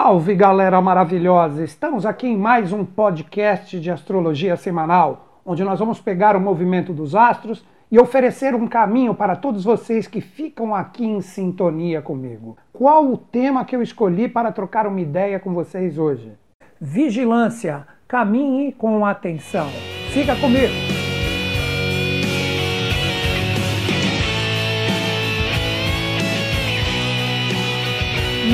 Salve galera maravilhosa! Estamos aqui em mais um podcast de astrologia semanal, onde nós vamos pegar o movimento dos astros e oferecer um caminho para todos vocês que ficam aqui em sintonia comigo. Qual o tema que eu escolhi para trocar uma ideia com vocês hoje? Vigilância. Caminhe com atenção. Fica comigo!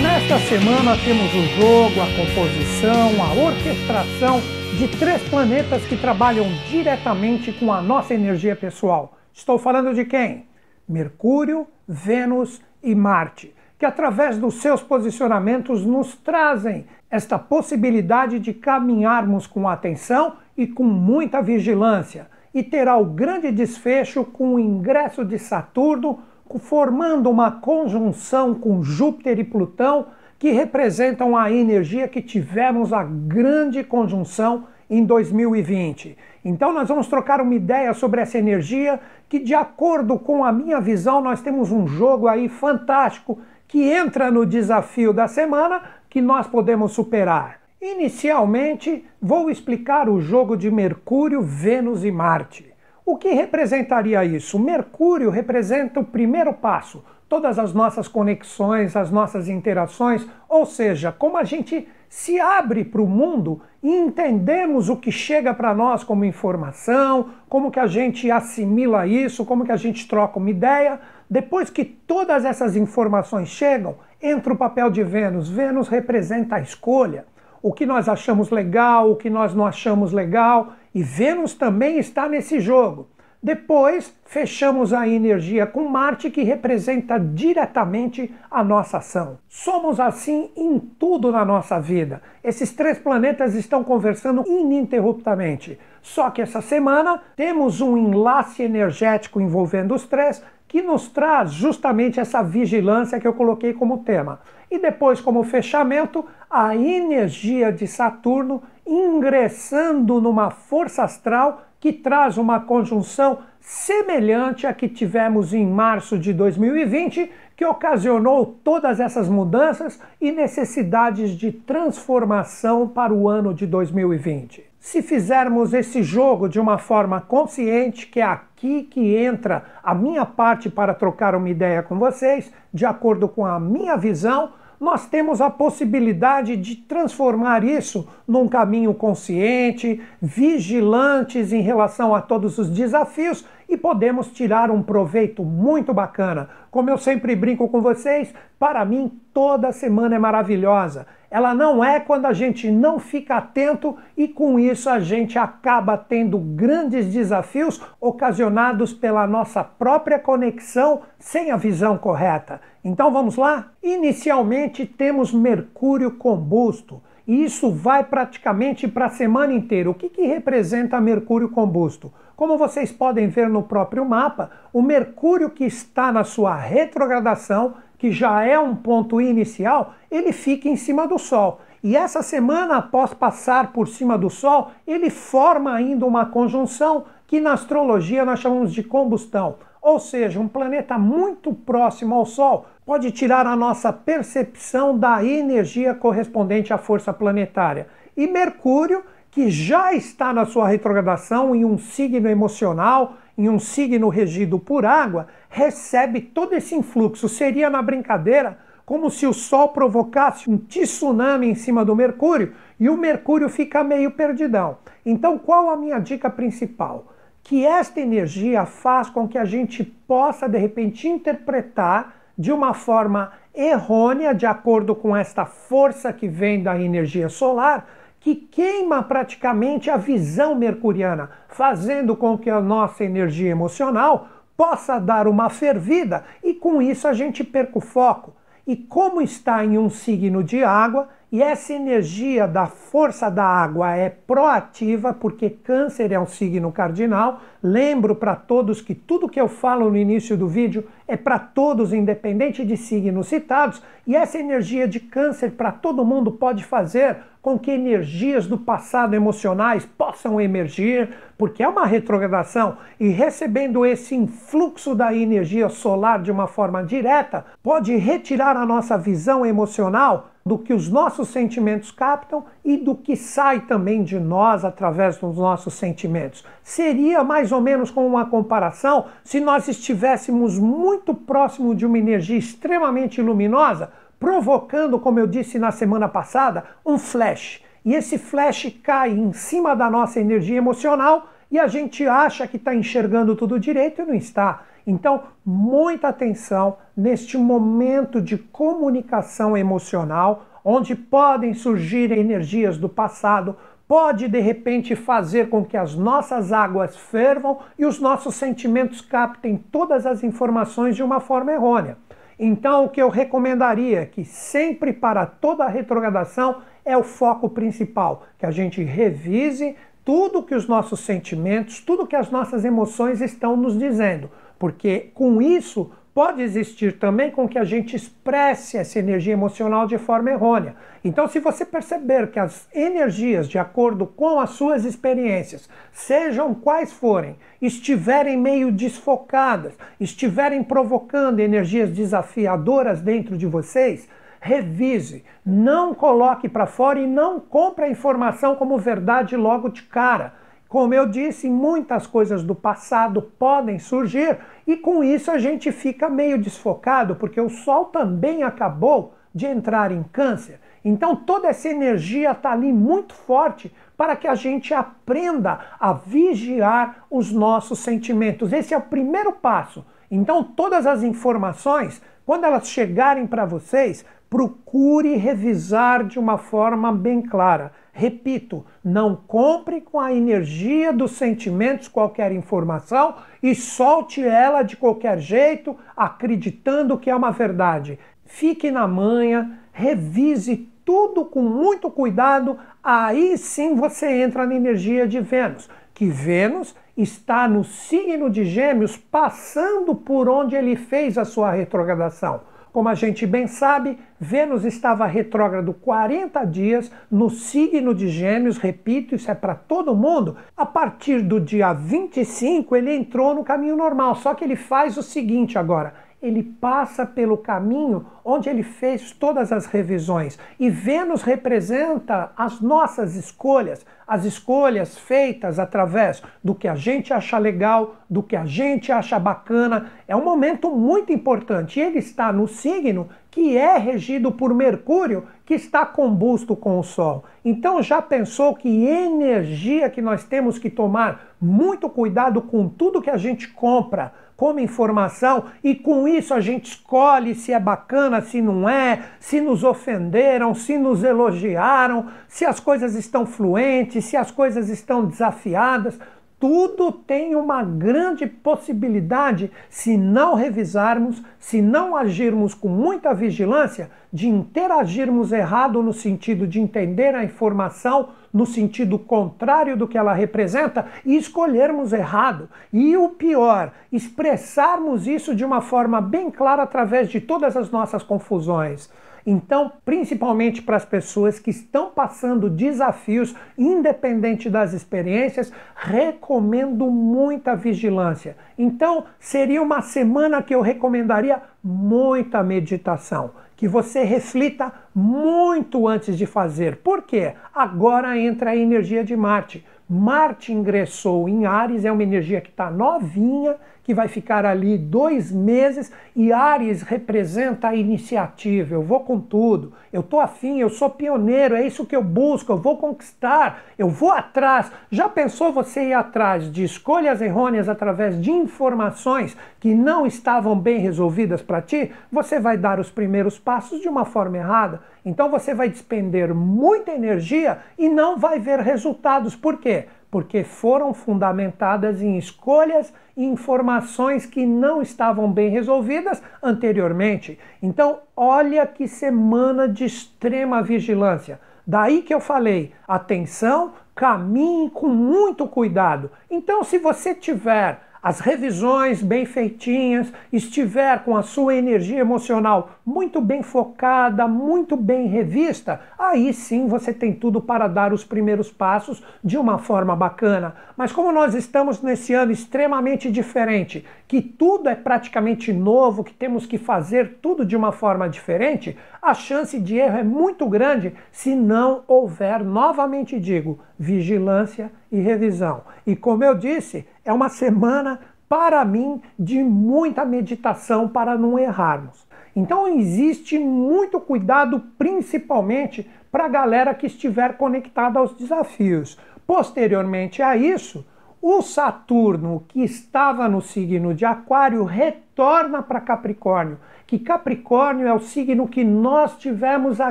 Nesta semana temos o jogo, a composição, a orquestração de três planetas que trabalham diretamente com a nossa energia pessoal. Estou falando de quem? Mercúrio, Vênus e Marte, que através dos seus posicionamentos nos trazem esta possibilidade de caminharmos com atenção e com muita vigilância, e terá o grande desfecho com o ingresso de Saturno formando uma conjunção com Júpiter e Plutão que representam a energia que tivemos a grande conjunção em 2020. Então nós vamos trocar uma ideia sobre essa energia que de acordo com a minha visão nós temos um jogo aí fantástico que entra no desafio da semana que nós podemos superar. Inicialmente, vou explicar o jogo de Mercúrio, Vênus e Marte. O que representaria isso? Mercúrio representa o primeiro passo, todas as nossas conexões, as nossas interações, ou seja, como a gente se abre para o mundo e entendemos o que chega para nós como informação, como que a gente assimila isso, como que a gente troca uma ideia. Depois que todas essas informações chegam, entra o papel de Vênus. Vênus representa a escolha o que nós achamos legal, o que nós não achamos legal, e Vênus também está nesse jogo. Depois, fechamos a energia com Marte, que representa diretamente a nossa ação. Somos assim em tudo na nossa vida. Esses três planetas estão conversando ininterruptamente. Só que essa semana temos um enlace energético envolvendo os três que nos traz justamente essa vigilância que eu coloquei como tema. E depois, como fechamento, a energia de Saturno ingressando numa força astral que traz uma conjunção semelhante à que tivemos em março de 2020, que ocasionou todas essas mudanças e necessidades de transformação para o ano de 2020. Se fizermos esse jogo de uma forma consciente, que é aqui que entra a minha parte para trocar uma ideia com vocês, de acordo com a minha visão, nós temos a possibilidade de transformar isso num caminho consciente, vigilantes em relação a todos os desafios e podemos tirar um proveito muito bacana. Como eu sempre brinco com vocês, para mim toda semana é maravilhosa. Ela não é quando a gente não fica atento e com isso a gente acaba tendo grandes desafios ocasionados pela nossa própria conexão sem a visão correta. Então vamos lá? Inicialmente temos Mercúrio combusto. E isso vai praticamente para a semana inteira. O que, que representa Mercúrio combusto? Como vocês podem ver no próprio mapa, o Mercúrio que está na sua retrogradação que já é um ponto inicial, ele fica em cima do Sol. E essa semana, após passar por cima do Sol, ele forma ainda uma conjunção que na astrologia nós chamamos de combustão. Ou seja, um planeta muito próximo ao Sol pode tirar a nossa percepção da energia correspondente à força planetária. E Mercúrio, que já está na sua retrogradação em um signo emocional, em um signo regido por água, recebe todo esse influxo. Seria na brincadeira como se o Sol provocasse um tsunami em cima do Mercúrio e o Mercúrio fica meio perdidão. Então, qual a minha dica principal? Que esta energia faz com que a gente possa, de repente, interpretar de uma forma errônea, de acordo com esta força que vem da energia solar, que queima praticamente a visão mercuriana, fazendo com que a nossa energia emocional possa dar uma fervida e com isso a gente perca o foco. E como está em um signo de água, e essa energia da força da água é proativa, porque Câncer é um signo cardinal. Lembro para todos que tudo que eu falo no início do vídeo é para todos, independente de signos citados, e essa energia de câncer para todo mundo pode fazer com que energias do passado emocionais possam emergir, porque é uma retrogradação, e recebendo esse influxo da energia solar de uma forma direta, pode retirar a nossa visão emocional do que os nossos sentimentos captam e do que sai também de nós através dos nossos sentimentos. Seria mais ou menos como uma comparação se nós estivéssemos muito próximo de uma energia extremamente luminosa, provocando, como eu disse na semana passada, um flash. E esse flash cai em cima da nossa energia emocional e a gente acha que está enxergando tudo direito e não está. Então, muita atenção neste momento de comunicação emocional, onde podem surgir energias do passado, pode de repente fazer com que as nossas águas fervam e os nossos sentimentos captem todas as informações de uma forma errônea. Então, o que eu recomendaria é que sempre para toda a retrogradação é o foco principal, que a gente revise tudo que os nossos sentimentos, tudo que as nossas emoções estão nos dizendo porque com isso pode existir também com que a gente expresse essa energia emocional de forma errônea. Então, se você perceber que as energias, de acordo com as suas experiências, sejam quais forem, estiverem meio desfocadas, estiverem provocando energias desafiadoras dentro de vocês, revise, não coloque para fora e não compre a informação como verdade logo de cara como eu disse, muitas coisas do passado podem surgir e com isso a gente fica meio desfocado, porque o Sol também acabou de entrar em Câncer. Então toda essa energia está ali muito forte para que a gente aprenda a vigiar os nossos sentimentos. Esse é o primeiro passo. Então todas as informações, quando elas chegarem para vocês, procure revisar de uma forma bem clara. Repito, não compre com a energia dos sentimentos qualquer informação e solte ela de qualquer jeito, acreditando que é uma verdade. Fique na manha, revise tudo com muito cuidado, aí sim você entra na energia de Vênus, que Vênus está no signo de Gêmeos, passando por onde ele fez a sua retrogradação. Como a gente bem sabe, Vênus estava retrógrado 40 dias no signo de Gêmeos, repito, isso é para todo mundo. A partir do dia 25, ele entrou no caminho normal, só que ele faz o seguinte agora: ele passa pelo caminho onde ele fez todas as revisões. E Vênus representa as nossas escolhas, as escolhas feitas através do que a gente acha legal, do que a gente acha bacana. É um momento muito importante. Ele está no signo que é regido por Mercúrio, que está combusto com o Sol. Então já pensou que energia que nós temos que tomar muito cuidado com tudo que a gente compra como informação e com isso a gente escolhe se é bacana, se não é, se nos ofenderam, se nos elogiaram, se as coisas estão fluentes, se as coisas estão desafiadas. Tudo tem uma grande possibilidade, se não revisarmos, se não agirmos com muita vigilância, de interagirmos errado no sentido de entender a informação no sentido contrário do que ela representa e escolhermos errado. E o pior, expressarmos isso de uma forma bem clara através de todas as nossas confusões. Então, principalmente para as pessoas que estão passando desafios, independente das experiências, recomendo muita vigilância. Então, seria uma semana que eu recomendaria muita meditação que você reflita muito antes de fazer. Por quê? Agora entra a energia de Marte. Marte ingressou em Ares, é uma energia que está novinha, que vai ficar ali dois meses, e Ares representa a iniciativa. Eu vou com tudo, eu estou afim, eu sou pioneiro, é isso que eu busco, eu vou conquistar, eu vou atrás. Já pensou você ir atrás de escolhas errôneas através de informações que não estavam bem resolvidas para ti? Você vai dar os primeiros passos de uma forma errada. Então você vai despender muita energia e não vai ver resultados. Por quê? Porque foram fundamentadas em escolhas e informações que não estavam bem resolvidas anteriormente. Então, olha que semana de extrema vigilância. Daí que eu falei, atenção, caminhe com muito cuidado. Então, se você tiver as revisões bem feitinhas, estiver com a sua energia emocional muito bem focada, muito bem revista, aí sim você tem tudo para dar os primeiros passos de uma forma bacana. Mas como nós estamos nesse ano extremamente diferente, que tudo é praticamente novo, que temos que fazer tudo de uma forma diferente, a chance de erro é muito grande se não houver, novamente digo, vigilância e revisão. E como eu disse, é uma semana para mim de muita meditação para não errarmos. Então existe muito cuidado, principalmente para a galera que estiver conectada aos desafios. Posteriormente a isso, o Saturno, que estava no signo de Aquário, retorna para Capricórnio, que Capricórnio é o signo que nós tivemos a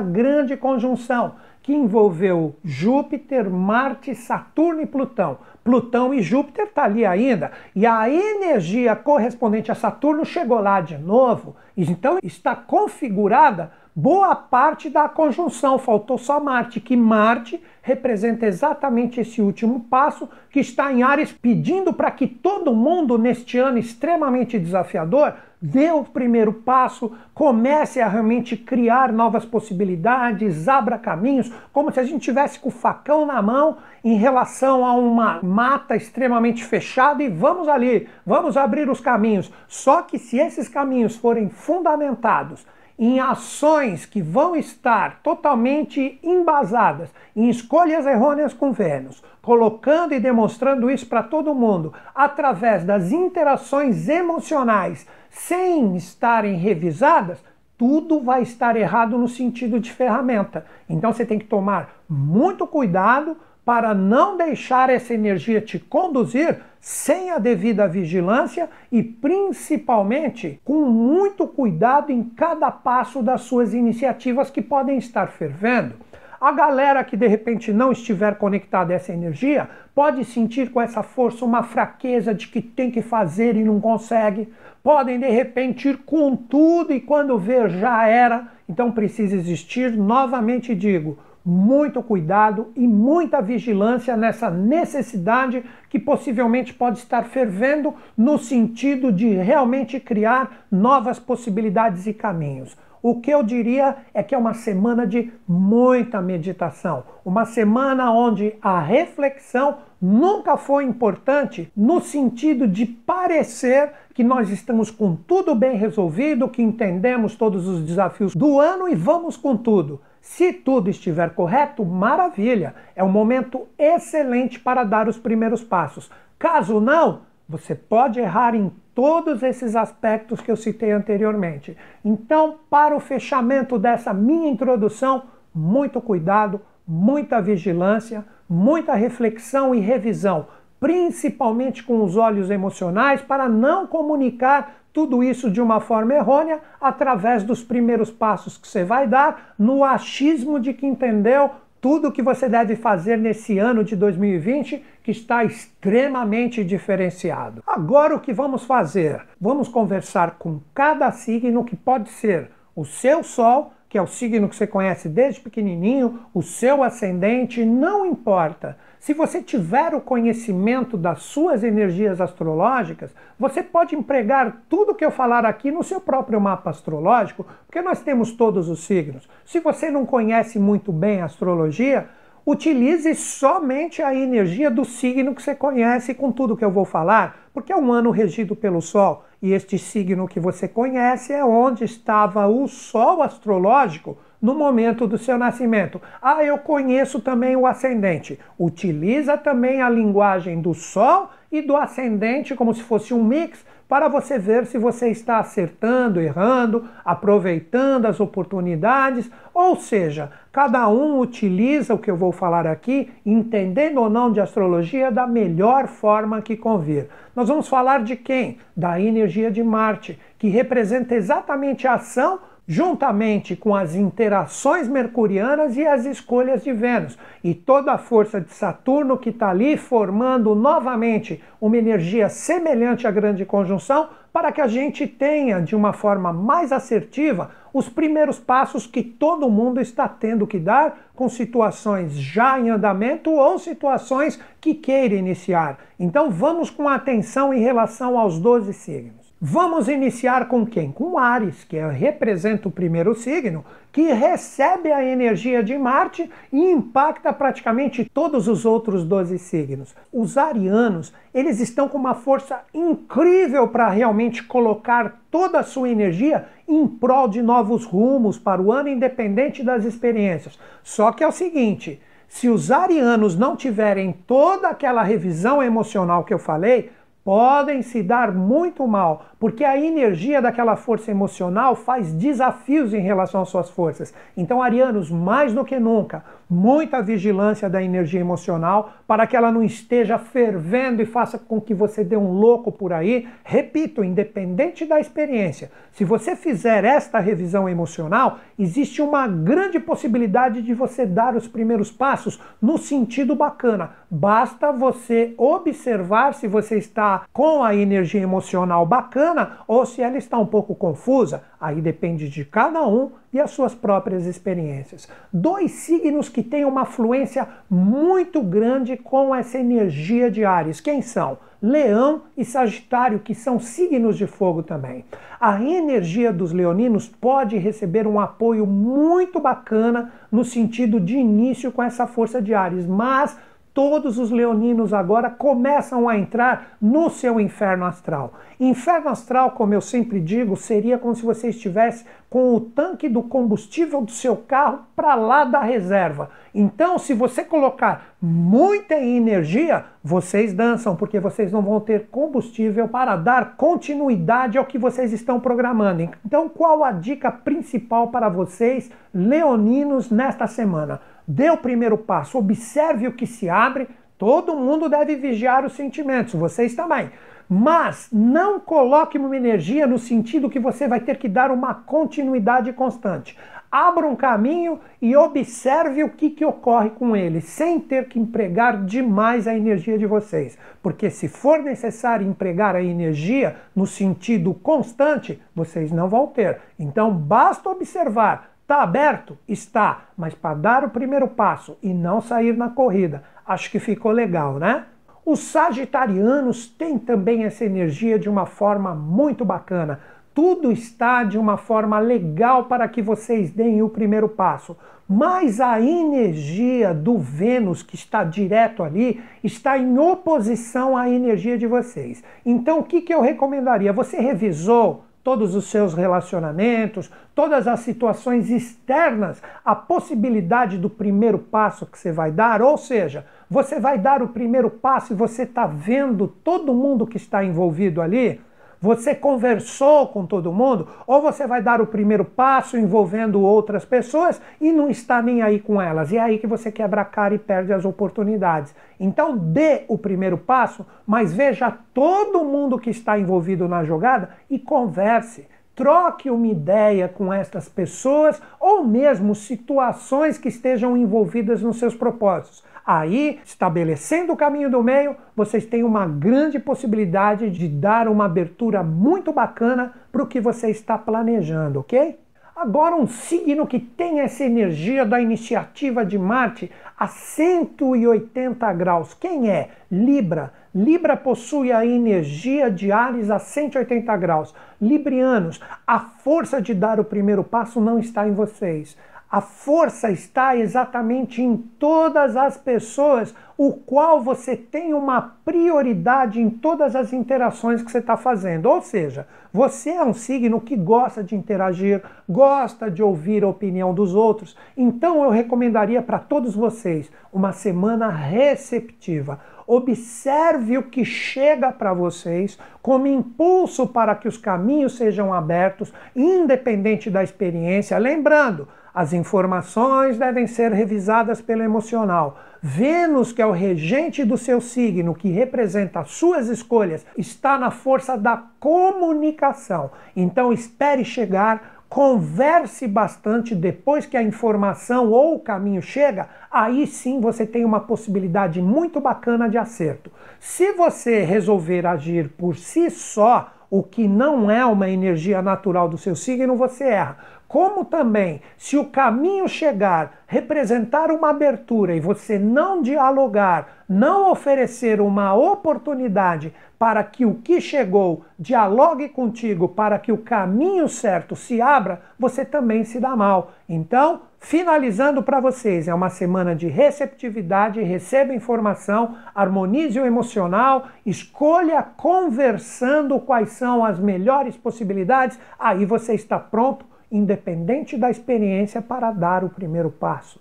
grande conjunção que envolveu Júpiter, Marte, Saturno e Plutão. Plutão e Júpiter está ali ainda. E a energia correspondente a Saturno chegou lá de novo. Então está configurada boa parte da conjunção. Faltou só Marte, que Marte representa exatamente esse último passo que está em Ares, pedindo para que todo mundo, neste ano extremamente desafiador, dê o primeiro passo, comece a realmente criar novas possibilidades, abra caminhos, como se a gente tivesse com o facão na mão em relação a uma mata extremamente fechada e vamos ali, vamos abrir os caminhos. Só que se esses caminhos forem fundamentados em ações que vão estar totalmente embasadas em escolhas errôneas com Vênus, colocando e demonstrando isso para todo mundo através das interações emocionais sem estarem revisadas, tudo vai estar errado no sentido de ferramenta. Então você tem que tomar muito cuidado para não deixar essa energia te conduzir sem a devida vigilância e principalmente com muito cuidado em cada passo das suas iniciativas que podem estar fervendo. A galera que de repente não estiver conectada a essa energia pode sentir com essa força uma fraqueza de que tem que fazer e não consegue. Podem de repente ir com tudo e quando ver já era. Então precisa existir, novamente digo, muito cuidado e muita vigilância nessa necessidade que possivelmente pode estar fervendo no sentido de realmente criar novas possibilidades e caminhos. O que eu diria é que é uma semana de muita meditação, uma semana onde a reflexão nunca foi importante no sentido de parecer que nós estamos com tudo bem resolvido, que entendemos todos os desafios do ano e vamos com tudo. Se tudo estiver correto, maravilha! É um momento excelente para dar os primeiros passos. Caso não, você pode errar em todos esses aspectos que eu citei anteriormente. Então, para o fechamento dessa minha introdução, muito cuidado, muita vigilância, muita reflexão e revisão, principalmente com os olhos emocionais, para não comunicar tudo isso de uma forma errônea através dos primeiros passos que você vai dar no achismo de que entendeu tudo o que você deve fazer nesse ano de 2020 que está extremamente diferenciado. Agora o que vamos fazer? Vamos conversar com cada signo que pode ser o seu Sol, que é o signo que você conhece desde pequenininho, o seu ascendente, não importa. Se você tiver o conhecimento das suas energias astrológicas, você pode empregar tudo que eu falar aqui no seu próprio mapa astrológico, porque nós temos todos os signos. Se você não conhece muito bem a astrologia, utilize somente a energia do signo que você conhece com tudo que eu vou falar, porque é um ano regido pelo Sol e este signo que você conhece é onde estava o Sol astrológico no momento do seu nascimento. Ah, eu conheço também o ascendente. Utiliza também a linguagem do Sol e do ascendente como se fosse um mix para você ver se você está acertando, errando, aproveitando as oportunidades, ou seja, cada um utiliza o que eu vou falar aqui, entendendo ou não de astrologia, da melhor forma que convir. Nós vamos falar de quem? Da energia de Marte, que representa exatamente a ação juntamente com as interações mercurianas e as escolhas de Vênus, e toda a força de Saturno que está ali formando novamente uma energia semelhante à grande conjunção, para que a gente tenha, de uma forma mais assertiva, os primeiros passos que todo mundo está tendo que dar com situações já em andamento ou situações que queira iniciar. Então vamos com atenção em relação aos 12 signos. Vamos iniciar com quem? Com Ares, que representa o primeiro signo, que recebe a energia de Marte e impacta praticamente todos os outros 12 signos. Os arianos, eles estão com uma força incrível para realmente colocar toda a sua energia em prol de novos rumos para o ano, independente das experiências. Só que é o seguinte, se os arianos não tiverem toda aquela revisão emocional que eu falei, podem se dar muito mal, porque a energia daquela força emocional faz desafios em relação às suas forças. Então, arianos, mais do que nunca, muita vigilância da energia emocional para que ela não esteja fervendo e faça com que você dê um louco por aí. Repito, independente da experiência, se você fizer esta revisão emocional, existe uma grande possibilidade de você dar os primeiros passos no sentido bacana. Basta você observar se você está com a energia emocional bacana ou se ela está um pouco confusa. Aí depende de cada um e as suas próprias experiências. Dois signos que têm uma fluência muito grande com essa energia de Ares. Quem são? Leão e Sagitário, que são signos de fogo também. A energia dos leoninos pode receber um apoio muito bacana no sentido de início com essa força de Ares, mas todos os leoninos agora começam a entrar no seu inferno astral. Inferno astral, como eu sempre digo, seria como se você estivesse com o tanque do combustível do seu carro para lá da reserva. Então, se você colocar muita energia, vocês dançam, porque vocês não vão ter combustível para dar continuidade ao que vocês estão programando. Então, qual a dica principal para vocês, leoninos, nesta semana? Dê o primeiro passo, observe o que se abre. Todo mundo deve vigiar os sentimentos, vocês também. Mas não coloque uma energia no sentido que você vai ter que dar uma continuidade constante. Abra um caminho e observe o que, que ocorre com ele, sem ter que empregar demais a energia de vocês. Porque se for necessário empregar a energia no sentido constante, vocês não vão ter. Então basta observar Está aberto? Está, mas para dar o primeiro passo e não sair na corrida. Acho que ficou legal, né? Os sagitarianos têm também essa energia de uma forma muito bacana. Tudo está de uma forma legal para que vocês deem o primeiro passo. Mas a energia do Vênus, que está direto ali, está em oposição à energia de vocês. Então, o que, que eu recomendaria? Você revisou todos os seus relacionamentos, todas as situações externas, a possibilidade do primeiro passo que você vai dar, ou seja, você vai dar o primeiro passo e você está vendo todo mundo que está envolvido ali, você conversou com todo mundo, ou você vai dar o primeiro passo envolvendo outras pessoas e não está nem aí com elas. E é aí que você quebra a cara e perde as oportunidades. Então dê o primeiro passo, mas veja todo mundo que está envolvido na jogada e converse. Troque uma ideia com estas pessoas ou mesmo situações que estejam envolvidas nos seus propósitos. Aí, estabelecendo o caminho do meio, vocês têm uma grande possibilidade de dar uma abertura muito bacana para o que você está planejando, ok? Agora, um signo que tem essa energia da iniciativa de Marte a 180 graus. Quem é? Libra. Libra possui a energia de Ares a 180 graus. Librianos, a força de dar o primeiro passo não está em vocês. A força está exatamente em todas as pessoas, o qual você tem uma prioridade em todas as interações que você está fazendo. Ou seja, você é um signo que gosta de interagir, gosta de ouvir a opinião dos outros. Então eu recomendaria para todos vocês uma semana receptiva. Observe o que chega para vocês como impulso para que os caminhos sejam abertos, independente da experiência. Lembrando, as informações devem ser revisadas pelo emocional. Vênus, que é o regente do seu signo, que representa as suas escolhas, está na força da comunicação. Então espere chegar, converse bastante depois que a informação ou o caminho chega, aí sim você tem uma possibilidade muito bacana de acerto. Se você resolver agir por si só, o que não é uma energia natural do seu signo, você erra. como também, se o caminho chegar representar uma abertura e você não dialogar, não oferecer uma oportunidade para que o que chegou dialogue contigo, para que o caminho certo se abra, você também se dá mal. Então, finalizando para vocês, é uma semana de receptividade, receba informação, harmonize o emocional, escolha conversando quais são as melhores possibilidades, aí você está pronto independente da experiência, para dar o primeiro passo.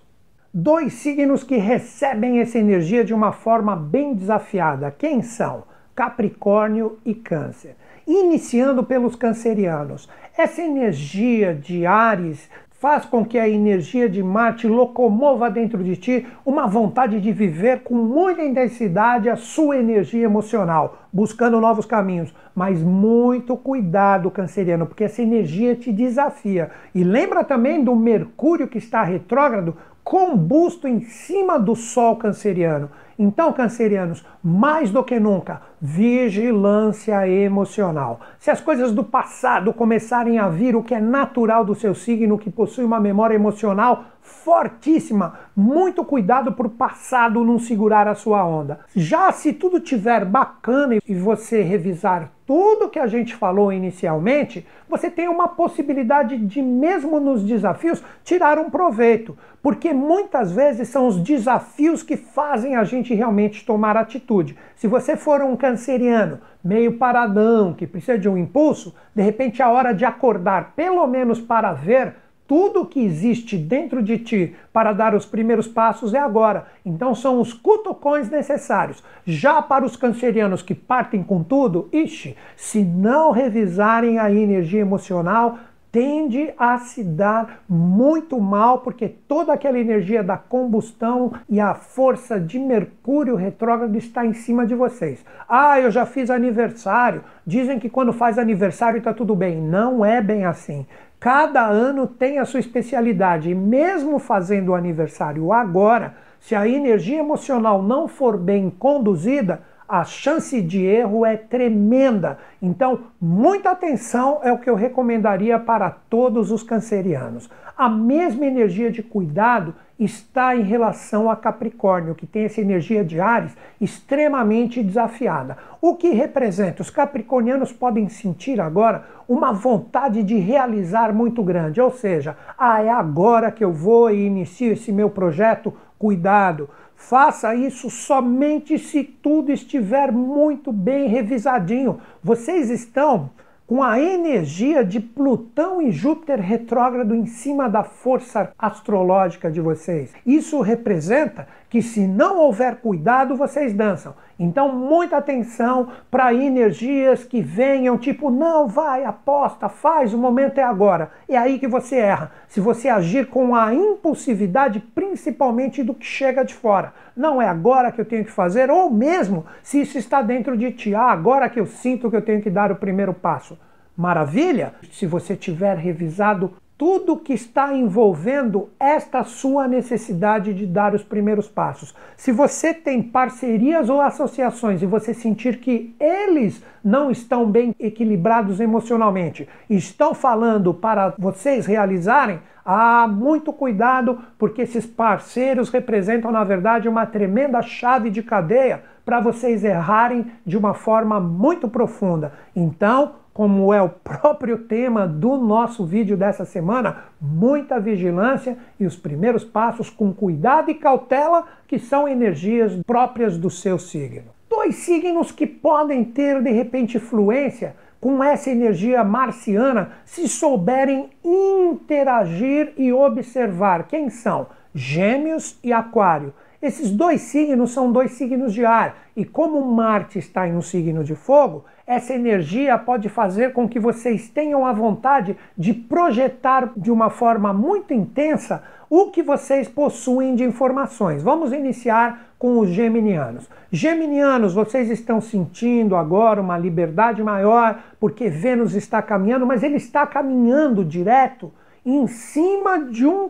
Dois signos que recebem essa energia de uma forma bem desafiada. Quem são? Capricórnio e Câncer. Iniciando pelos cancerianos. Essa energia de Ares faz com que a energia de Marte locomova dentro de ti uma vontade de viver com muita intensidade a sua energia emocional, buscando novos caminhos. Mas muito cuidado, canceriano, porque essa energia te desafia. E lembra também do Mercúrio que está retrógrado, combusto em cima do Sol canceriano. Então, cancerianos, mais do que nunca, vigilância emocional. Se as coisas do passado começarem a vir, o que é natural do seu signo, que possui uma memória emocional fortíssima, muito cuidado para o passado não segurar a sua onda. Já se tudo tiver bacana e você revisar tudo que a gente falou inicialmente, você tem uma possibilidade de, mesmo nos desafios, tirar um proveito. Porque muitas vezes são os desafios que fazem a gente realmente tomar atitude. Se você for um canceriano meio paradão, que precisa de um impulso, de repente é a hora de acordar, pelo menos para ver tudo que existe dentro de ti para dar os primeiros passos é agora. Então são os cutucões necessários. Já para os cancerianos que partem com tudo, ixi, se não revisarem a energia emocional, tende a se dar muito mal, porque toda aquela energia da combustão e a força de Mercúrio retrógrado está em cima de vocês. Ah, eu já fiz aniversário. Dizem que quando faz aniversário está tudo bem. Não é bem assim. Cada ano tem a sua especialidade e mesmo fazendo o aniversário agora, se a energia emocional não for bem conduzida, a chance de erro é tremenda. Então, muita atenção é o que eu recomendaria para todos os cancerianos. A mesma energia de cuidado está em relação a Capricórnio, que tem essa energia de Ares extremamente desafiada. O que representa? Os capricornianos podem sentir agora uma vontade de realizar muito grande, ou seja, ah, é agora que eu vou e inicio esse meu projeto, cuidado. Faça isso somente se tudo estiver muito bem revisadinho. Vocês estão com a energia de Plutão e Júpiter retrógrado em cima da força astrológica de vocês. Isso representa que se não houver cuidado, vocês dançam. Então, muita atenção para energias que venham, tipo, não, vai, aposta, faz, o momento é agora. É aí que você erra. Se você agir com a impulsividade, principalmente do que chega de fora. Não é agora que eu tenho que fazer, ou mesmo se isso está dentro de ti, ah, agora que eu sinto que eu tenho que dar o primeiro passo. Maravilha? Se você tiver revisado tudo que está envolvendo esta sua necessidade de dar os primeiros passos. Se você tem parcerias ou associações e você sentir que eles não estão bem equilibrados emocionalmente, estão falando para vocês realizarem, ah, muito cuidado, porque esses parceiros representam, na verdade, uma tremenda chave de cadeia para vocês errarem de uma forma muito profunda. Então, como é o próprio tema do nosso vídeo dessa semana, muita vigilância e os primeiros passos com cuidado e cautela, que são energias próprias do seu signo. Dois signos que podem ter de repente fluência com essa energia marciana se souberem interagir e observar quem são Gêmeos e Aquário. Esses dois signos são dois signos de ar, e como Marte está em um signo de fogo, essa energia pode fazer com que vocês tenham a vontade de projetar de uma forma muito intensa o que vocês possuem de informações. Vamos iniciar com os geminianos. Geminianos, vocês estão sentindo agora uma liberdade maior porque Vênus está caminhando, mas ele está caminhando direto em cima de um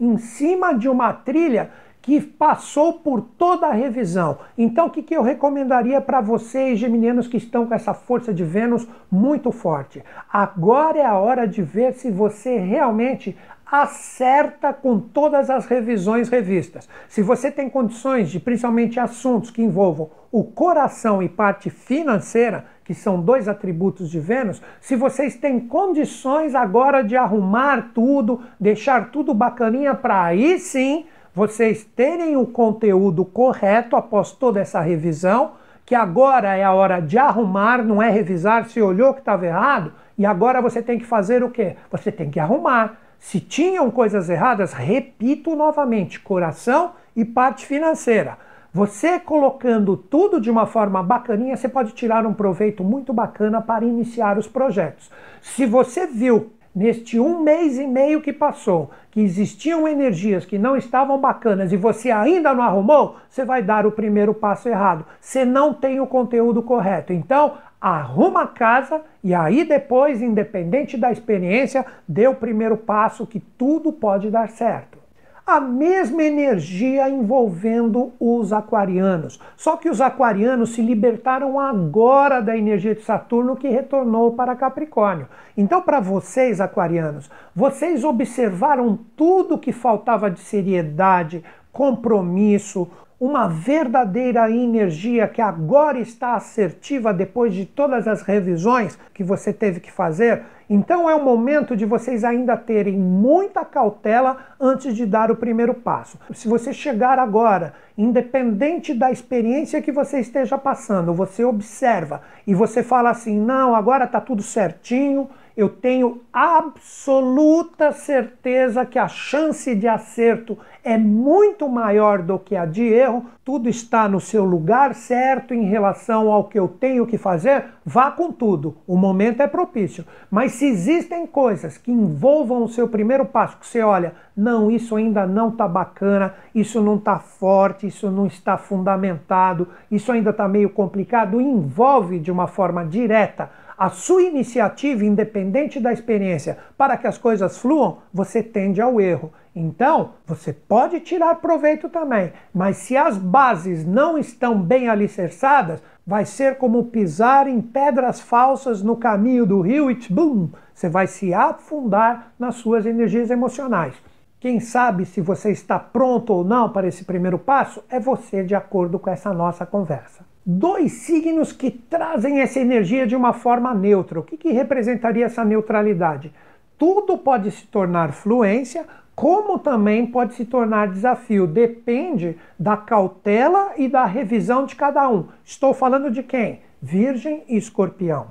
em cima de uma trilha que passou por toda a revisão. Então, o que, que eu recomendaria para vocês, geminianos, que estão com essa força de Vênus muito forte? Agora é a hora de ver se você realmente acerta com todas as revisões revistas. Se você tem condições de, principalmente assuntos que envolvam o coração e parte financeira, que são dois atributos de Vênus, se vocês têm condições agora de arrumar tudo, deixar tudo bacaninha para aí sim vocês terem o conteúdo correto após toda essa revisão, que agora é a hora de arrumar, não é revisar se olhou que estava errado, e agora você tem que fazer o quê? Você tem que arrumar. Se tinham coisas erradas, repito novamente: coração e parte financeira. Você colocando tudo de uma forma bacaninha, você pode tirar um proveito muito bacana para iniciar os projetos. Se você viu neste um mês e meio que passou, que existiam energias que não estavam bacanas e você ainda não arrumou, você vai dar o primeiro passo errado. Você não tem o conteúdo correto. Então, arruma a casa e aí depois, independente da experiência, dê o primeiro passo que tudo pode dar certo a mesma energia envolvendo os aquarianos. Só que os aquarianos se libertaram agora da energia de Saturno que retornou para Capricórnio. Então, para vocês, aquarianos, vocês observaram tudo que faltava de seriedade, compromisso, uma verdadeira energia que agora está assertiva depois de todas as revisões que você teve que fazer. Então é o momento de vocês ainda terem muita cautela antes de dar o primeiro passo. Se você chegar agora, independente da experiência que você esteja passando, você observa e você fala assim: "Não, agora está tudo certinho, eu tenho absoluta certeza que a chance de acerto é muito maior do que a de erro, tudo está no seu lugar certo em relação ao que eu tenho que fazer, vá com tudo. O momento é propício. Mas se existem coisas que envolvam o seu primeiro passo, que você olha, não, isso ainda não está bacana, isso não está forte, isso não está fundamentado, isso ainda está meio complicado, envolve de uma forma direta a sua iniciativa, independente da experiência, para que as coisas fluam, você tende ao erro. Então, você pode tirar proveito também, mas se as bases não estão bem alicerçadas, vai ser como pisar em pedras falsas no caminho do rio e boom, você vai se afundar nas suas energias emocionais. Quem sabe se você está pronto ou não para esse primeiro passo é você, de acordo com essa nossa conversa dois signos que trazem essa energia de uma forma neutra. O que, que representaria essa neutralidade? Tudo pode se tornar fluência, como também pode se tornar desafio. Depende da cautela e da revisão de cada um. Estou falando de quem? Virgem e Escorpião.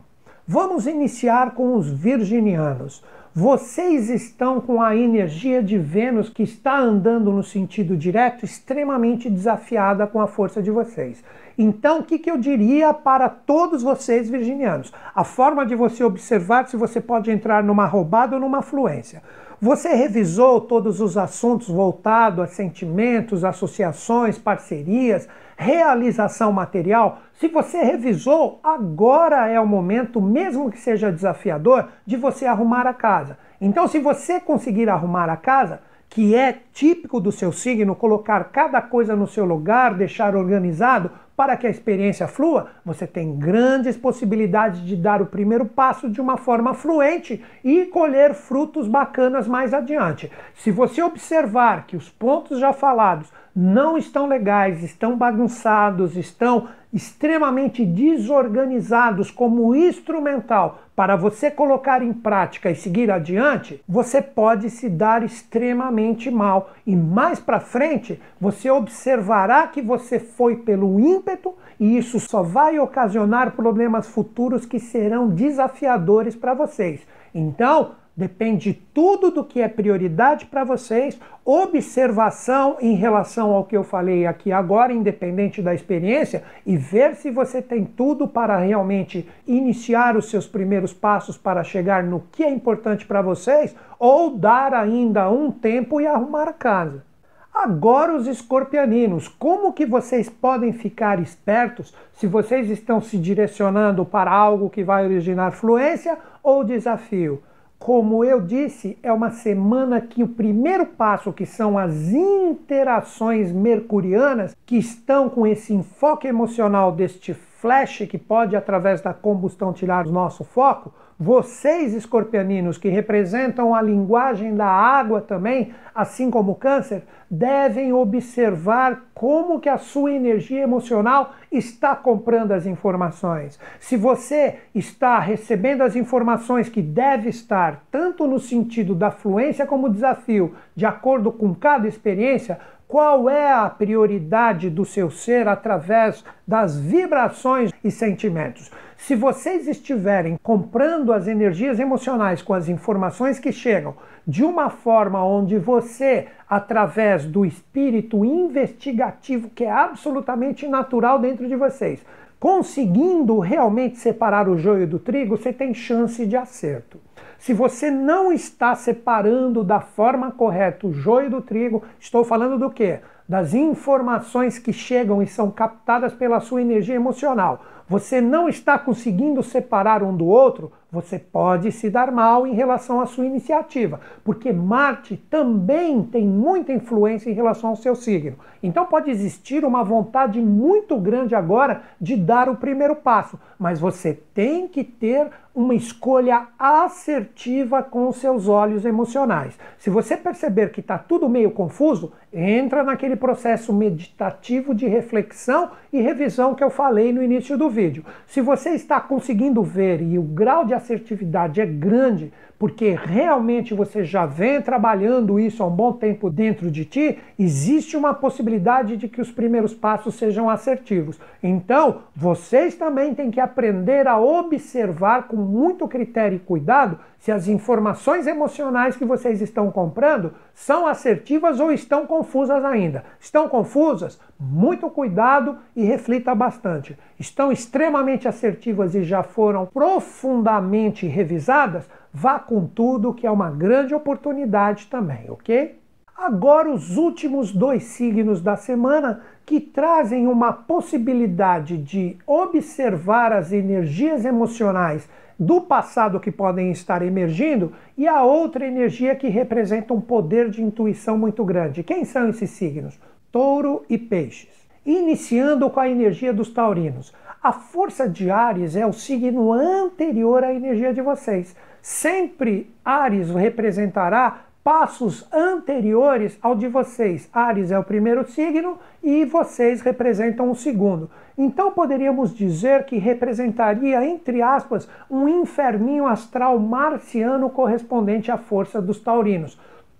Vamos iniciar com os virginianos. Vocês estão com a energia de Vênus que está andando no sentido direto, extremamente desafiada com a força de vocês. Então, o que, que eu diria para todos vocês virginianos? A forma de você observar se você pode entrar numa roubada ou numa fluência. Você revisou todos os assuntos voltados a sentimentos, associações, parcerias, realização material? Se você revisou, agora é o momento, mesmo que seja desafiador, de você arrumar a casa. Então, se você conseguir arrumar a casa, que é típico do seu signo, colocar cada coisa no seu lugar, deixar organizado, para que a experiência flua, você tem grandes possibilidades de dar o primeiro passo de uma forma fluente e colher frutos bacanas mais adiante. Se você observar que os pontos já falados não estão legais, estão bagunçados, estão extremamente desorganizados como instrumental para você colocar em prática e seguir adiante, você pode se dar extremamente mal. E mais para frente, você observará que você foi pelo ímpeto e isso só vai ocasionar problemas futuros que serão desafiadores para vocês. Então, Depende tudo do que é prioridade para vocês, observação em relação ao que eu falei aqui agora, independente da experiência, e ver se você tem tudo para realmente iniciar os seus primeiros passos para chegar no que é importante para vocês, ou dar ainda um tempo e arrumar a casa. Agora os escorpianinos, como que vocês podem ficar espertos se vocês estão se direcionando para algo que vai originar fluência ou desafio? Como eu disse, é uma semana que o primeiro passo, que são as interações mercurianas, que estão com esse enfoque emocional deste flash que pode, através da combustão, tirar o nosso foco, vocês, escorpianinos, que representam a linguagem da água também, assim como o câncer, devem observar como que a sua energia emocional está comprando as informações. Se você está recebendo as informações que deve estar, tanto no sentido da fluência como desafio, de acordo com cada experiência, qual é a prioridade do seu ser através das vibrações e sentimentos. Se vocês estiverem comprando as energias emocionais com as informações que chegam de uma forma onde você, através do espírito investigativo que é absolutamente natural dentro de vocês, conseguindo realmente separar o joio do trigo, você tem chance de acerto. Se você não está separando da forma correta o joio do trigo, estou falando do quê? Das informações que chegam e são captadas pela sua energia emocional. Você não está conseguindo separar um do outro, você pode se dar mal em relação à sua iniciativa, porque Marte também tem muita influência em relação ao seu signo. Então pode existir uma vontade muito grande agora de dar o primeiro passo, mas você tem que ter uma escolha assertiva com os seus olhos emocionais. Se você perceber que está tudo meio confuso, entra naquele processo meditativo de reflexão e revisão que eu falei no início do vídeo. Se você está conseguindo ver e o grau de assertividade é grande, porque realmente você já vem trabalhando isso há um bom tempo dentro de ti, existe uma possibilidade de que os primeiros passos sejam assertivos. Então, vocês também têm que aprender a observar com muito critério e cuidado se as informações emocionais que vocês estão comprando são assertivas ou estão confusas ainda. Estão confusas? Muito cuidado e reflita bastante. Estão extremamente assertivas e já foram profundamente revisadas? Vá com tudo, que é uma grande oportunidade também, ok? Agora, os últimos dois signos da semana que trazem uma possibilidade de observar as energias emocionais do passado que podem estar emergindo e a outra energia que representa um poder de intuição muito grande. Quem são esses signos? Touro e Peixes. Iniciando com a energia dos taurinos. A força de Ares é o signo anterior à energia de vocês. Sempre Ares representará passos anteriores ao de vocês. Ares é o primeiro signo e vocês representam o segundo. Então poderíamos dizer que representaria, entre aspas, um inferninho astral marciano correspondente à força dos taurinos.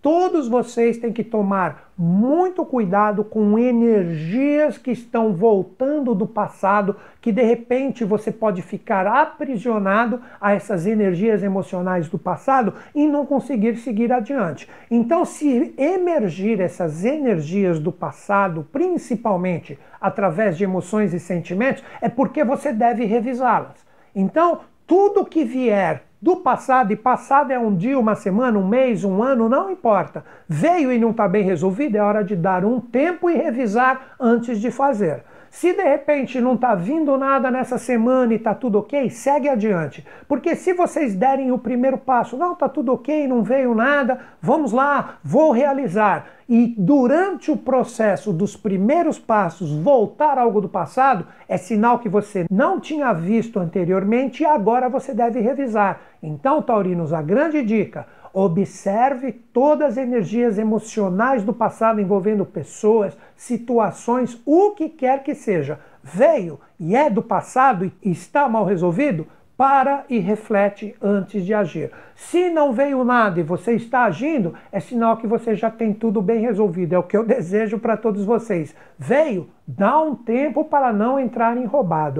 Todos vocês têm que tomar muito cuidado com energias que estão voltando do passado, que de repente você pode ficar aprisionado a essas energias emocionais do passado e não conseguir seguir adiante. Então, se emergir essas energias do passado, principalmente através de emoções e sentimentos, é porque você deve revisá-las. Então, tudo que vier do passado, e passado é um dia, uma semana, um mês, um ano, não importa. Veio e não está bem resolvido, é hora de dar um tempo e revisar antes de fazer. Se de repente não está vindo nada nessa semana e está tudo ok, segue adiante. Porque se vocês derem o primeiro passo, não, está tudo ok, não veio nada, vamos lá, vou realizar. E durante o processo dos primeiros passos voltar algo do passado, é sinal que você não tinha visto anteriormente e agora você deve revisar. Então, Taurinos, a grande dica Observe todas as energias emocionais do passado envolvendo pessoas, situações, o que quer que seja. Veio e é do passado e está mal resolvido? Para e reflete antes de agir. Se não veio nada e você está agindo, é sinal que você já tem tudo bem resolvido. É o que eu desejo para todos vocês. Veio, dá um tempo para não entrar em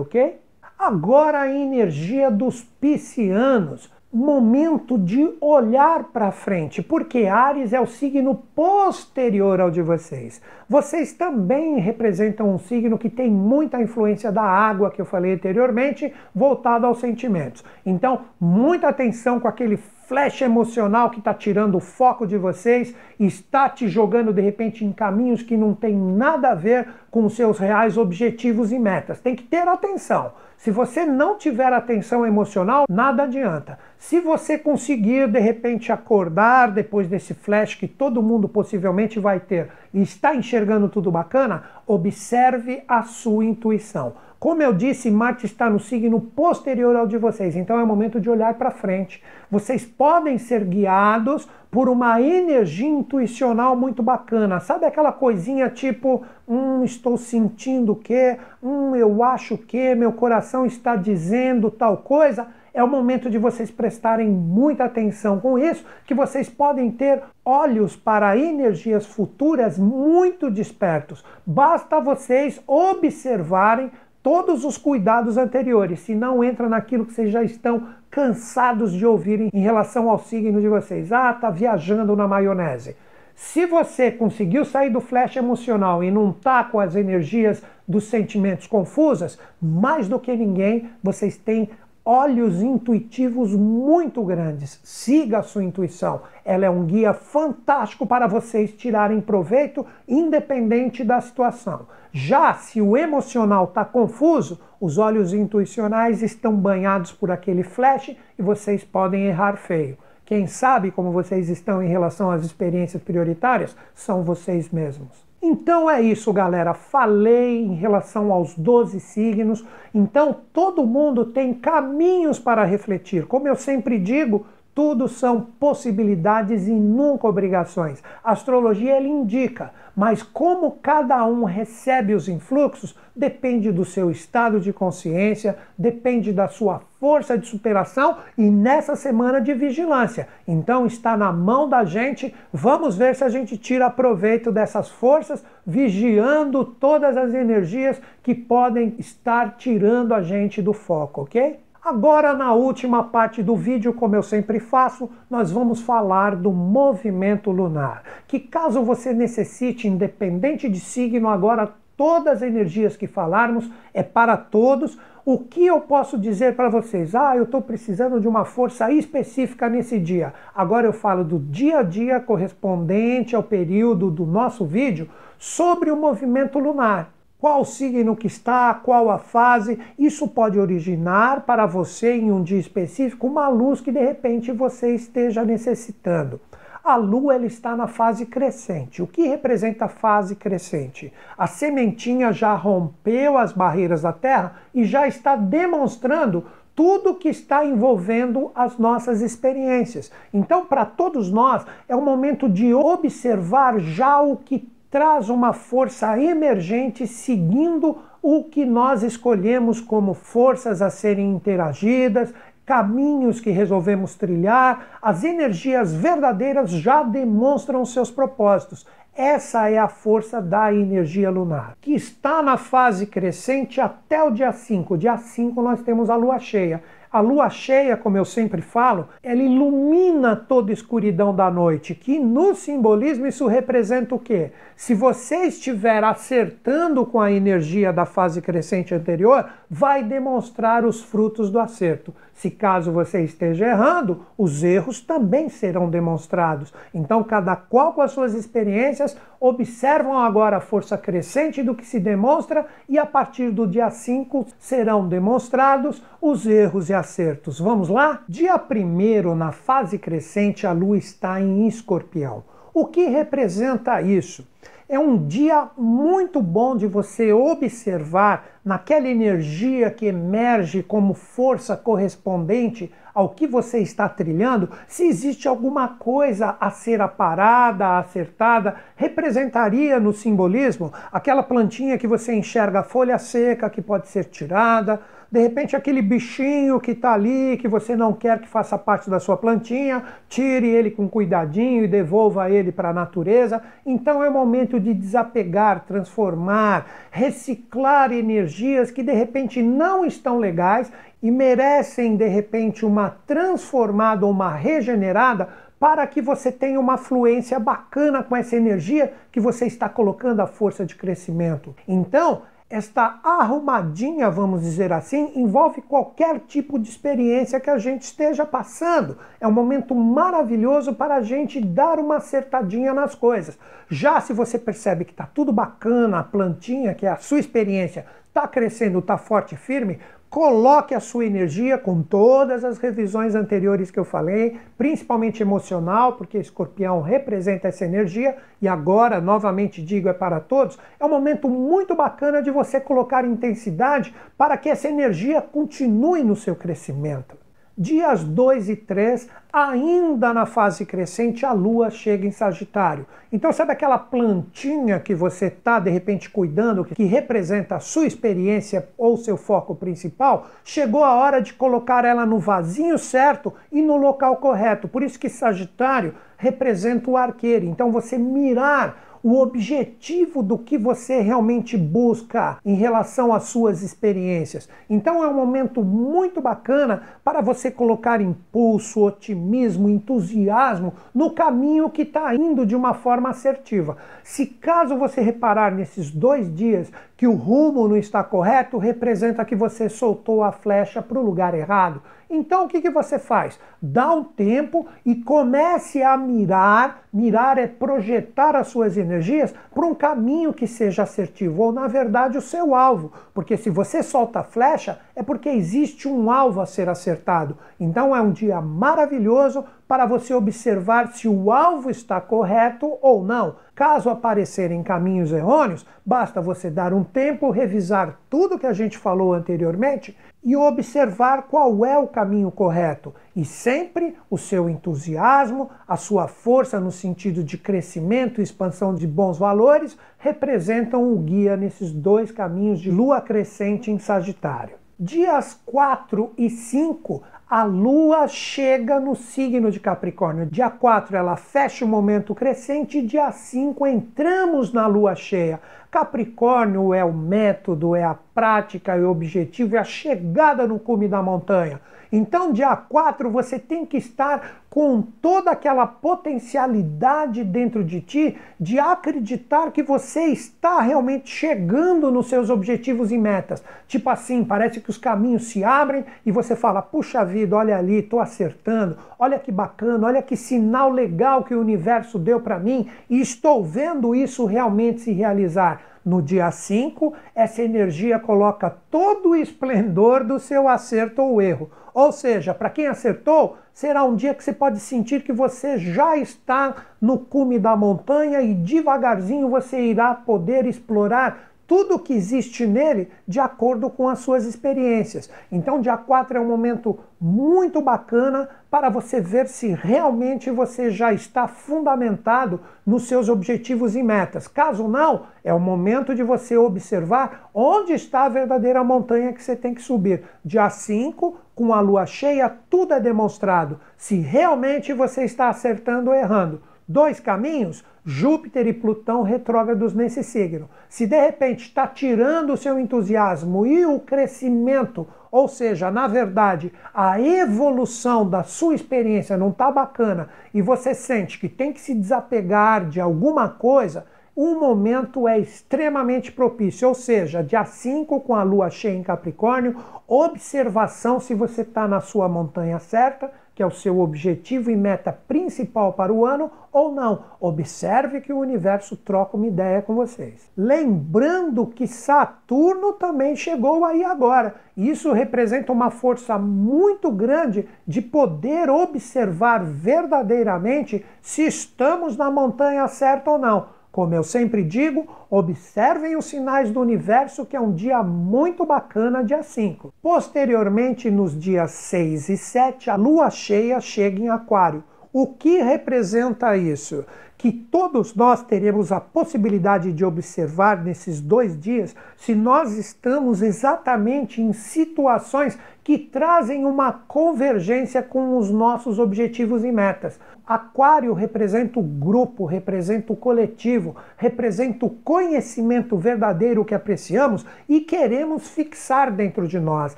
ok? Agora a energia dos piscianos momento de olhar para frente, porque Ares é o signo posterior ao de vocês. Vocês também representam um signo que tem muita influência da água que eu falei anteriormente, voltado aos sentimentos. Então, muita atenção com aquele flecha emocional que está tirando o foco de vocês, está te jogando de repente em caminhos que não tem nada a ver com os seus reais objetivos e metas. Tem que ter atenção. Se você não tiver atenção emocional, nada adianta. Se você conseguir de repente acordar depois desse flash que todo mundo possivelmente vai ter e está enxergando tudo bacana, observe a sua intuição. Como eu disse, Marte está no signo posterior ao de vocês, então é momento de olhar para frente. Vocês podem ser guiados por uma energia intuicional muito bacana. Sabe aquela coisinha tipo, hum, estou sentindo o quê? Hum, eu acho que meu coração está dizendo tal coisa? É o momento de vocês prestarem muita atenção com isso, que vocês podem ter olhos para energias futuras muito despertos. Basta vocês observarem todos os cuidados anteriores, se não entra naquilo que vocês já estão cansados de ouvirem em relação ao signo de vocês. Ah, tá viajando na maionese. Se você conseguiu sair do flash emocional e não tá com as energias dos sentimentos confusas, mais do que ninguém, vocês têm olhos intuitivos muito grandes. Siga a sua intuição. Ela é um guia fantástico para vocês tirarem proveito, independente da situação. Já se o emocional está confuso, os olhos intuicionais estão banhados por aquele flash e vocês podem errar feio. Quem sabe como vocês estão em relação às experiências prioritárias são vocês mesmos. Então é isso, galera. Falei em relação aos 12 signos. Então todo mundo tem caminhos para refletir. Como eu sempre digo, tudo são possibilidades e nunca obrigações. A astrologia ele indica, mas como cada um recebe os influxos depende do seu estado de consciência, depende da sua força de superação e nessa semana de vigilância. Então está na mão da gente. Vamos ver se a gente tira proveito dessas forças, vigiando todas as energias que podem estar tirando a gente do foco, ok? Agora, na última parte do vídeo, como eu sempre faço, nós vamos falar do movimento lunar. Que caso você necessite, independente de signo, agora todas as energias que falarmos é para todos. O que eu posso dizer para vocês? Ah, eu estou precisando de uma força específica nesse dia. Agora eu falo do dia a dia correspondente ao período do nosso vídeo sobre o movimento lunar qual signo que está, qual a fase. Isso pode originar para você em um dia específico uma luz que de repente você esteja necessitando. A lua ela está na fase crescente. O que representa a fase crescente? A sementinha já rompeu as barreiras da Terra e já está demonstrando tudo que está envolvendo as nossas experiências. Então, para todos nós, é o momento de observar já o que traz uma força emergente seguindo o que nós escolhemos como forças a serem interagidas, caminhos que resolvemos trilhar, as energias verdadeiras já demonstram seus propósitos. Essa é a força da energia lunar, que está na fase crescente até o dia 5. Dia 5 nós temos a lua cheia. A lua cheia, como eu sempre falo, ela ilumina toda a escuridão da noite, que no simbolismo isso representa o quê? Se você estiver acertando com a energia da fase crescente anterior, vai demonstrar os frutos do acerto. Se caso você esteja errando, os erros também serão demonstrados. Então, cada qual com as suas experiências, observam agora a força crescente do que se demonstra e a partir do dia 5 serão demonstrados os erros e acertos. Vamos lá? Dia 1 na fase crescente, a lua está em escorpião. O que representa isso? É um dia muito bom de você observar naquela energia que emerge como força correspondente ao que você está trilhando, se existe alguma coisa a ser aparada, acertada, representaria no simbolismo aquela plantinha que você enxerga a folha seca que pode ser tirada, de repente aquele bichinho que está ali, que você não quer que faça parte da sua plantinha, tire ele com cuidadinho e devolva ele para a natureza. Então é o momento de desapegar, transformar, reciclar energias que de repente não estão legais e merecem de repente uma transformada ou uma regenerada para que você tenha uma fluência bacana com essa energia que você está colocando a força de crescimento. Então, Esta arrumadinha, vamos dizer assim, envolve qualquer tipo de experiência que a gente esteja passando. É um momento maravilhoso para a gente dar uma acertadinha nas coisas. Já se você percebe que está tudo bacana, a plantinha, que é a sua experiência, está crescendo, está forte e firme, Coloque a sua energia com todas as revisões anteriores que eu falei, principalmente emocional, porque escorpião representa essa energia, e agora, novamente digo, é para todos. É um momento muito bacana de você colocar intensidade para que essa energia continue no seu crescimento. Dias 2 e 3, ainda na fase crescente, a Lua chega em Sagitário. Então, sabe aquela plantinha que você está de repente cuidando, que representa a sua experiência ou seu foco principal? Chegou a hora de colocar ela no vasinho certo e no local correto. Por isso que Sagitário representa o arqueiro. Então, você mirar o objetivo do que você realmente busca em relação às suas experiências. Então é um momento muito bacana para você colocar impulso, otimismo, entusiasmo no caminho que está indo de uma forma assertiva. Se caso você reparar nesses dois dias que o rumo não está correto, representa que você soltou a flecha para o lugar errado. Então o que, que você faz? Dá um tempo e comece a mirar. Mirar é projetar as suas energias para um caminho que seja assertivo, ou na verdade o seu alvo. Porque se você solta a flecha, é porque existe um alvo a ser acertado. Então é um dia maravilhoso para você observar se o alvo está correto ou não. Caso aparecerem caminhos errôneos, basta você dar um tempo, revisar tudo que a gente falou anteriormente e observar qual é o caminho correto. E sempre o seu entusiasmo, a sua força no sentido de crescimento e expansão de bons valores representam o guia nesses dois caminhos de lua crescente em Sagitário. Dias 4 e 5, a Lua chega no signo de Capricórnio. Dia 4 ela fecha o momento crescente, dia 5 entramos na Lua cheia. Capricórnio é o método, é a prática, é o objetivo, é a chegada no cume da montanha. Então, dia 4, você tem que estar com toda aquela potencialidade dentro de ti de acreditar que você está realmente chegando nos seus objetivos e metas. Tipo assim, parece que os caminhos se abrem e você fala: puxa vida, olha ali, estou acertando, olha que bacana, olha que sinal legal que o universo deu para mim e estou vendo isso realmente se realizar. No dia 5, essa energia coloca todo o esplendor do seu acerto ou erro. Ou seja, para quem acertou, será um dia que você pode sentir que você já está no cume da montanha e devagarzinho você irá poder explorar tudo que existe nele de acordo com as suas experiências. Então, dia 4 é um momento muito bacana para você ver se realmente você já está fundamentado nos seus objetivos e metas. Caso não, é o momento de você observar onde está a verdadeira montanha que você tem que subir. Dia 5, com a lua cheia, tudo é demonstrado se realmente você está acertando ou errando. Dois caminhos Júpiter e Plutão retrógrados nesse signo. Se de repente está tirando o seu entusiasmo e o crescimento, ou seja, na verdade, a evolução da sua experiência não está bacana e você sente que tem que se desapegar de alguma coisa, o momento é extremamente propício, ou seja, dia 5 com a lua cheia em Capricórnio, observação se você está na sua montanha certa que é o seu objetivo e meta principal para o ano, ou não. Observe que o universo troca uma ideia com vocês. Lembrando que Saturno também chegou aí agora. Isso representa uma força muito grande de poder observar verdadeiramente se estamos na montanha certa ou não. Como eu sempre digo, observem os sinais do universo, que é um dia muito bacana, dia 5. Posteriormente, nos dias 6 e 7, a lua cheia chega em Aquário. O que representa isso? Que todos nós teremos a possibilidade de observar nesses dois dias se nós estamos exatamente em situações que trazem uma convergência com os nossos objetivos e metas. Aquário representa o grupo, representa o coletivo, representa o conhecimento verdadeiro que apreciamos e queremos fixar dentro de nós.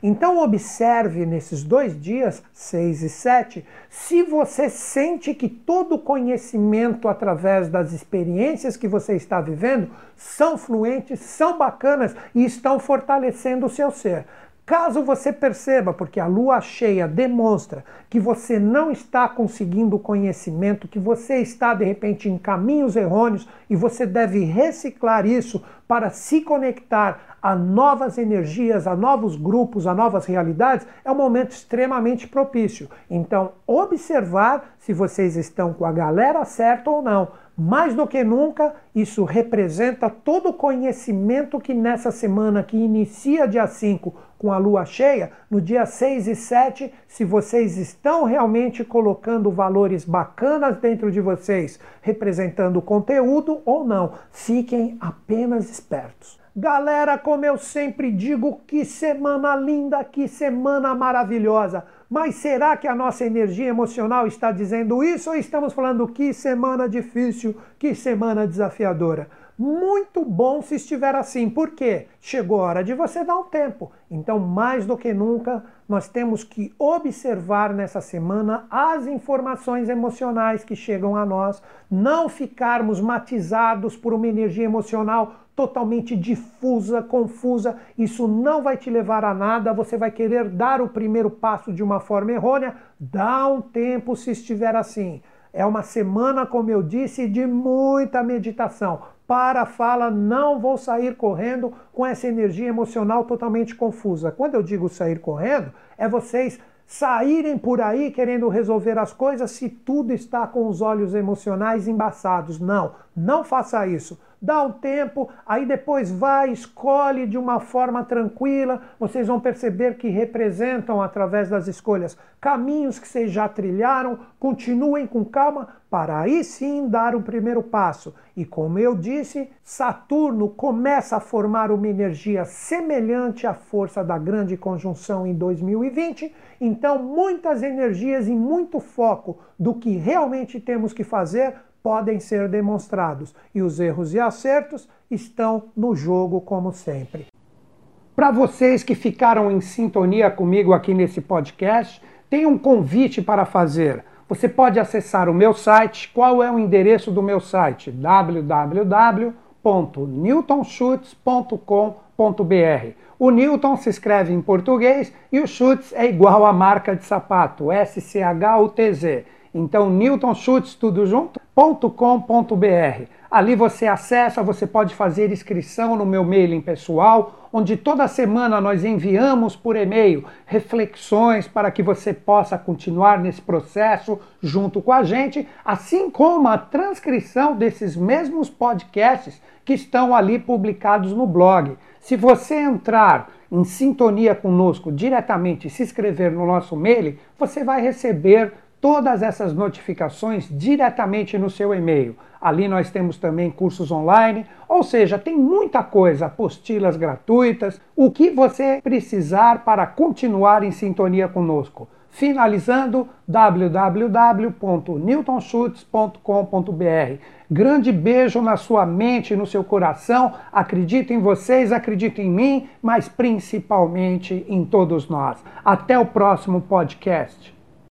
Então, observe nesses dois dias, 6 e 7, se você sente que todo o conhecimento através das experiências que você está vivendo são fluentes, são bacanas e estão fortalecendo o seu ser. Caso você perceba, porque a lua cheia demonstra que você não está conseguindo conhecimento, que você está de repente em caminhos errôneos e você deve reciclar isso para se conectar a novas energias, a novos grupos, a novas realidades, é um momento extremamente propício. Então, observar se vocês estão com a galera certa ou não. Mais do que nunca, isso representa todo o conhecimento que nessa semana que inicia dia 5 com a lua cheia, no dia 6 e 7, se vocês estão realmente colocando valores bacanas dentro de vocês, representando conteúdo ou não. Fiquem apenas espertos. Galera, como eu sempre digo, que semana linda, que semana maravilhosa. Mas será que a nossa energia emocional está dizendo isso ou estamos falando que semana difícil, que semana desafiadora? Muito bom se estiver assim, porque chegou a hora de você dar um tempo. Então, mais do que nunca, nós temos que observar nessa semana as informações emocionais que chegam a nós, não ficarmos matizados por uma energia emocional totalmente difusa, confusa. Isso não vai te levar a nada. Você vai querer dar o primeiro passo de uma forma errônea. Dá um tempo se estiver assim. É uma semana, como eu disse, de muita meditação. Para fala, não vou sair correndo com essa energia emocional totalmente confusa. Quando eu digo sair correndo, é vocês saírem por aí querendo resolver as coisas se tudo está com os olhos emocionais embaçados. Não, não faça isso dá um tempo, aí depois vai, escolhe de uma forma tranquila. Vocês vão perceber que representam, através das escolhas, caminhos que vocês já trilharam. Continuem com calma para aí sim dar o primeiro passo. E como eu disse, Saturno começa a formar uma energia semelhante à força da grande conjunção em 2020. Então, muitas energias e muito foco do que realmente temos que fazer podem ser demonstrados e os erros e acertos estão no jogo como sempre. Para vocês que ficaram em sintonia comigo aqui nesse podcast, tem um convite para fazer. Você pode acessar o meu site. Qual é o endereço do meu site? www.newtonschutz.com.br. O Newton se escreve em português e o Schutz é igual à marca de sapato, S-C-H-U-T-Z. Então, Newton Schutz, tudo junto, .com.br. Ali você acessa, você pode fazer inscrição no meu mailing pessoal, onde toda semana nós enviamos por e-mail reflexões para que você possa continuar nesse processo junto com a gente, assim como a transcrição desses mesmos podcasts que estão ali publicados no blog. Se você entrar em sintonia conosco diretamente e se inscrever no nosso mailing, você vai receber todas essas notificações diretamente no seu e-mail. Ali nós temos também cursos online, ou seja, tem muita coisa, apostilas gratuitas, o que você precisar para continuar em sintonia conosco. Finalizando, www.newtonschutz.com.br. Grande beijo na sua mente no seu coração. Acredito em vocês, acredito em mim, mas principalmente em todos nós. Até o próximo podcast.